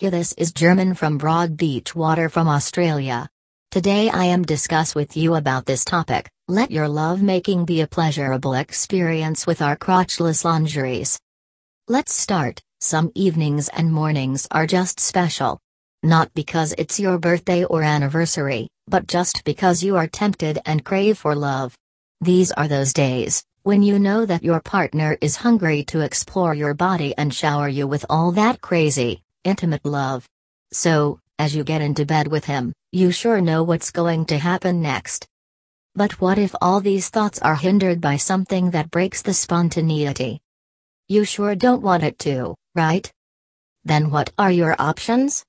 This is German from Broad Beach Water from Australia. Today I am discuss with you about this topic. Let your love making be a pleasurable experience with our crotchless lingeries. Let's start. Some evenings and mornings are just special. Not because it's your birthday or anniversary, but just because you are tempted and crave for love. These are those days when you know that your partner is hungry to explore your body and shower you with all that crazy, intimate love. So, as you get into bed with him, you sure know what's going to happen next. But what if all these thoughts are hindered by something that breaks the spontaneity? You sure don't want it to, right? Then what are your options?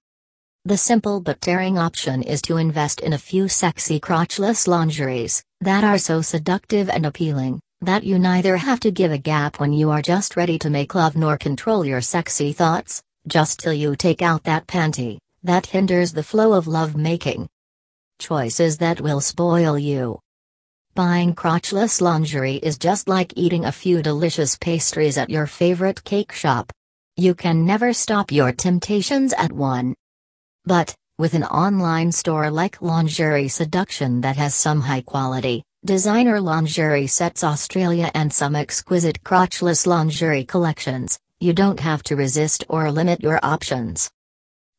The simple but daring option is to invest in a few sexy crotchless lingeries that are so seductive and appealing that you neither have to give a gap when you are just ready to make love nor control your sexy thoughts, just till you take out that panty that hinders the flow of love making. Choices that will spoil you. Buying crotchless lingerie is just like eating a few delicious pastries at your favorite cake shop. You can never stop your temptations at one. But, with an online store like Lingerie Seduction that has some high quality, designer lingerie sets Australia and some exquisite crotchless lingerie collections, you don't have to resist or limit your options.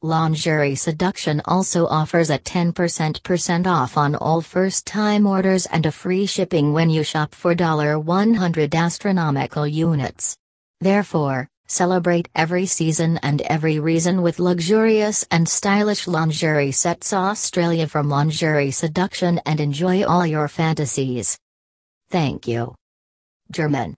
Lingerie Seduction also offers a 10% off on all first-time orders and a free shipping when you shop for 100 astronomical units. Therefore, celebrate every season and every reason with luxurious and stylish lingerie sets Australia from Lingerie Seduction and enjoy all your fantasies. Thank you. German